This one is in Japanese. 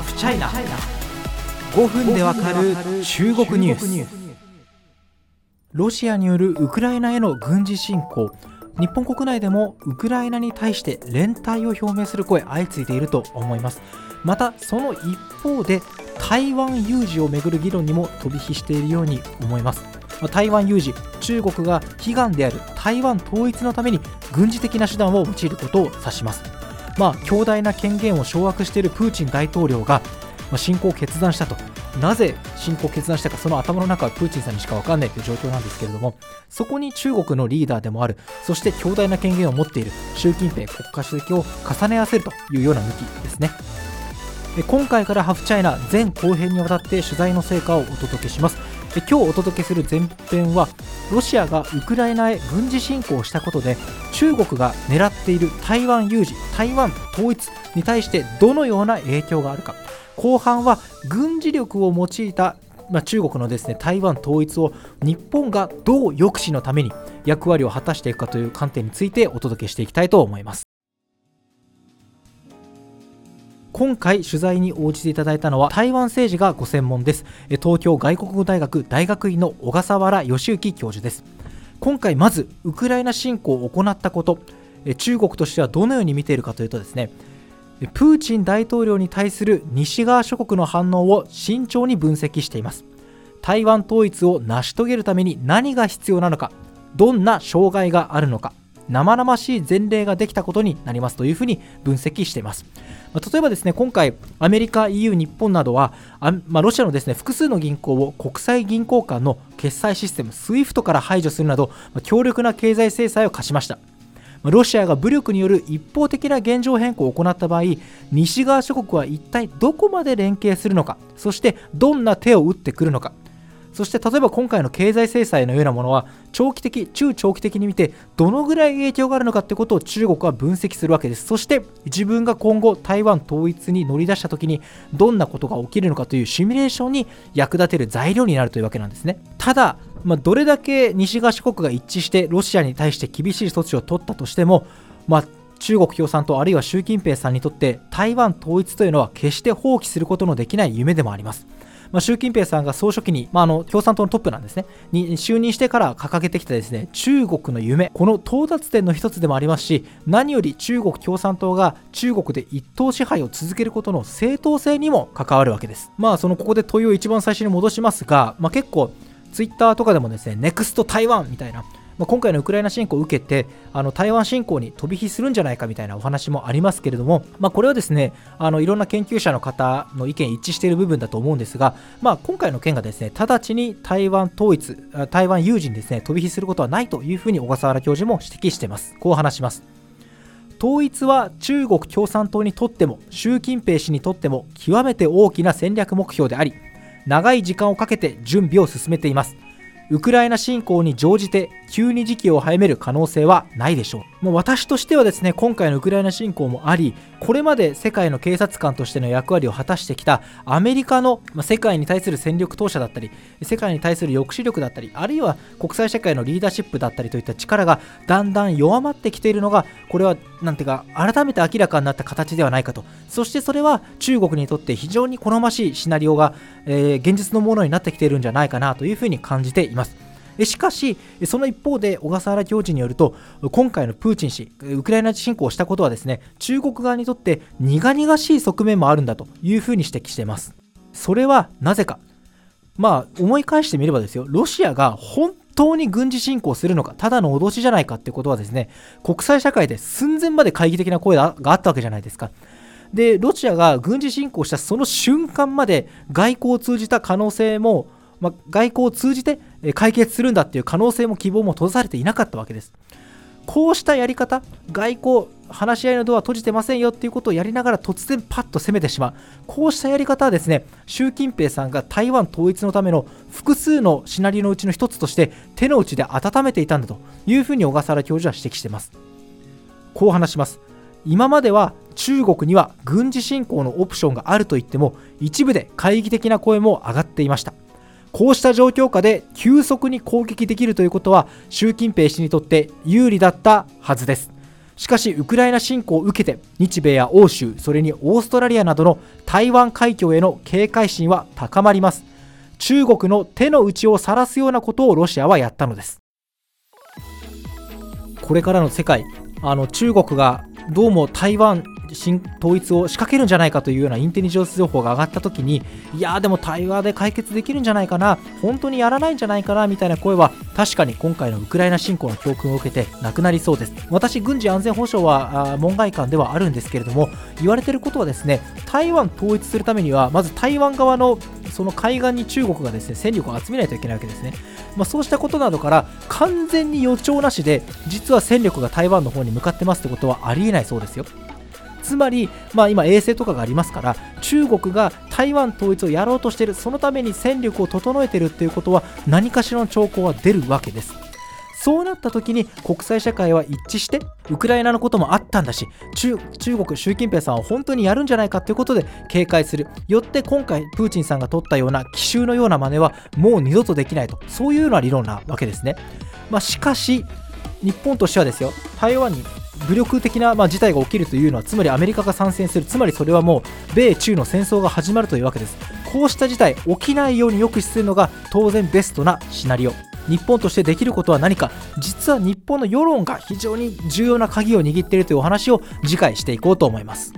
ハフチャイナ5分でわかる中国ニュース。ロシアによるウクライナへの軍事侵攻。日本国内でもウクライナに対して連帯を表明する声相次いでいると思います。またその一方で台湾有事をめぐる議論にも飛び火しているように思います。台湾有事中国が悲願である台湾統一のために軍事的な手段を用いることを指します。まあ強大な権限を掌握しているプーチン大統領が侵攻を決断したと。なぜ侵攻を決断したかその頭の中はプーチンさんにしか分かんないという状況なんですけれどもそこに中国のリーダーでもあるそして強大な権限を持っている習近平国家主席を重ね合わせるというような向きですね。今回からハフチャイナ全後編にわたって取材の成果をお届けします。今日お届けする前編はロシアがウクライナへ軍事侵攻したことで中国が狙っている台湾有事台湾統一に対してどのような影響があるか後半は軍事力を用いたまあ、中国のですね台湾統一を日本がどう抑止のために役割を果たしていくかという観点についてお届けしていきたいと思います。今回取材に応じていただいたのは台湾政治がご専門です。東京外国語大学大学院の小笠原義行教授です。今回まずウクライナ侵攻を行ったこと。中国としてはどのように見ているかというとですね。プーチン大統領に対する西側諸国の反応を慎重に分析しています。台湾統一を成し遂げるために何が必要なのか。どんな障害があるのか。生々しい前例ができたことになりますというふうに分析しています。例えばですね今回、アメリカ、EU、日本などはあ、まあ、ロシアのですね複数の銀行を国際銀行間の決済システム SWIFT から排除するなど、まあ、強力な経済制裁を課しました。ロシアが武力による一方的な現状変更を行った場合、西側諸国は一体どこまで連携するのか、そしてどんな手を打ってくるのか、そして例えば今回の経済制裁のようなものは長期的、中長期的に見てどのぐらい影響があるのかってことを中国は分析するわけです。そして自分が今後台湾統一に乗り出した時にどんなことが起きるのかというシミュレーションに役立てる材料になるというわけなんですね。ただ、まあ、どれだけ西側諸国が一致してロシアに対して厳しい措置を取ったとしても、まあ、中国共産党あるいは習近平さんにとって台湾統一というのは決して放棄することのできない夢でもあります。まあ、習近平さんが総書記に、まあ、あの共産党のトップなんですね、に就任してから掲げてきたですね中国の夢、この到達点の一つでもありますし、何より中国共産党が中国で一党支配を続けることの正当性にも関わるわけです。まあ、そのここで問いを一番最初に戻しますが、まあ、結構、ツイッターとかでもですね、ネクスト台湾みたいな、まあ、今回のウクライナ侵攻を受けてあの台湾侵攻に飛び火するんじゃないかみたいなお話もありますけれども、まあ、これはですねあのいろんな研究者の方の意見一致している部分だと思うんですが、まあ、今回の件がですね直ちに台湾統一台湾有事にですね飛び火することはないというふうに小笠原教授も指摘しています。こう話します。統一は中国共産党にとっても習近平氏にとっても極めて大きな戦略目標であり長い時間をかけて準備を進めています。ウクライナ侵攻に乗じて急に時期を早める可能性はないでしょう。もう私としてはですね、今回のウクライナ侵攻もあり、これまで世界の警察官としての役割を果たしてきたアメリカの世界に対する戦力投射だったり、世界に対する抑止力だったり、あるいは国際社会のリーダーシップだったりといった力がだんだん弱まってきているのが、これはなんていうか、改めて明らかになった形ではないかと。そしてそれは中国にとって非常に好ましいシナリオが、えー、現実のものになってきているんじゃないかなというふうに感じています。ますしかし、その一方で小笠原教授によると、今回のプーチン氏、ウクライナ侵攻をしたことはですね、中国側にとって苦々しい側面もあるんだというふうに指摘しています。それはなぜか。まあ、思い返してみればですよ、ロシアが本当に軍事侵攻するのか、ただの脅しじゃないかってことはですね、国際社会で寸前まで懐疑的な声があったわけじゃないですか。で、ロシアが軍事侵攻したその瞬間まで外交を通じた可能性もまあ、外交を通じて解決するんだっていう可能性も希望も閉ざされていなかったわけです。こうしたやり方、外交、話し合いのドア閉じてませんよっていうことをやりながら突然パッと攻めてしまう。こうしたやり方はですね、習近平さんが台湾統一のための複数のシナリオのうちの一つとして手の内で温めていたんだというふうに小笠原教授は指摘しています。こう話します。今までは中国には軍事侵攻のオプションがあると言っても一部で懐疑的な声も上がっていました。こうした状況下で急速に攻撃できるということは習近平氏にとって有利だったはずです。しかしウクライナ侵攻を受けて日米や欧州それにオーストラリアなどの台湾海峡への警戒心は高まります。中国の手の内を晒すようなことをロシアはやったのです。これからの世界あの中国がどうも台湾新統一を仕掛けるんじゃないかというようなインテリジェンス情報が上がった時にいやでも対話で解決できるんじゃないかな本当にやらないんじゃないかなみたいな声は確かに今回のウクライナ侵攻の教訓を受けてなくなりそうです。私軍事安全保障は門外漢ではあるんですけれども言われていることはですね台湾統一するためにはまず台湾側のその海岸に中国がですね戦力を集めないといけないわけですね、まあ、そうしたことなどから完全に予兆なしで実は戦力が台湾の方に向かってますってことはありえないそうですよ。つまり、まあ、今、衛星とかがありますから、中国が台湾統一をやろうとしている、そのために戦力を整えているということは、何かしらの兆候は出るわけです。そうなった時に国際社会は一致してウクライナのこともあったんだし中国習近平さんは本当にやるんじゃないかということで警戒する。よって今回プーチンさんが取ったような奇襲のような真似はもう二度とできないと。そういうような理論なわけですね、まあ、しかし日本としてはですよ台湾に武力的な、まあ、事態が起きるというのはつまりアメリカが参戦するつまりそれはもう米中の戦争が始まるというわけです。こうした事態起きないように抑止するのが当然ベストなシナリオ。日本としてできることは何か。実は日本の世論が非常に重要な鍵を握っているというお話を次回していこうと思います。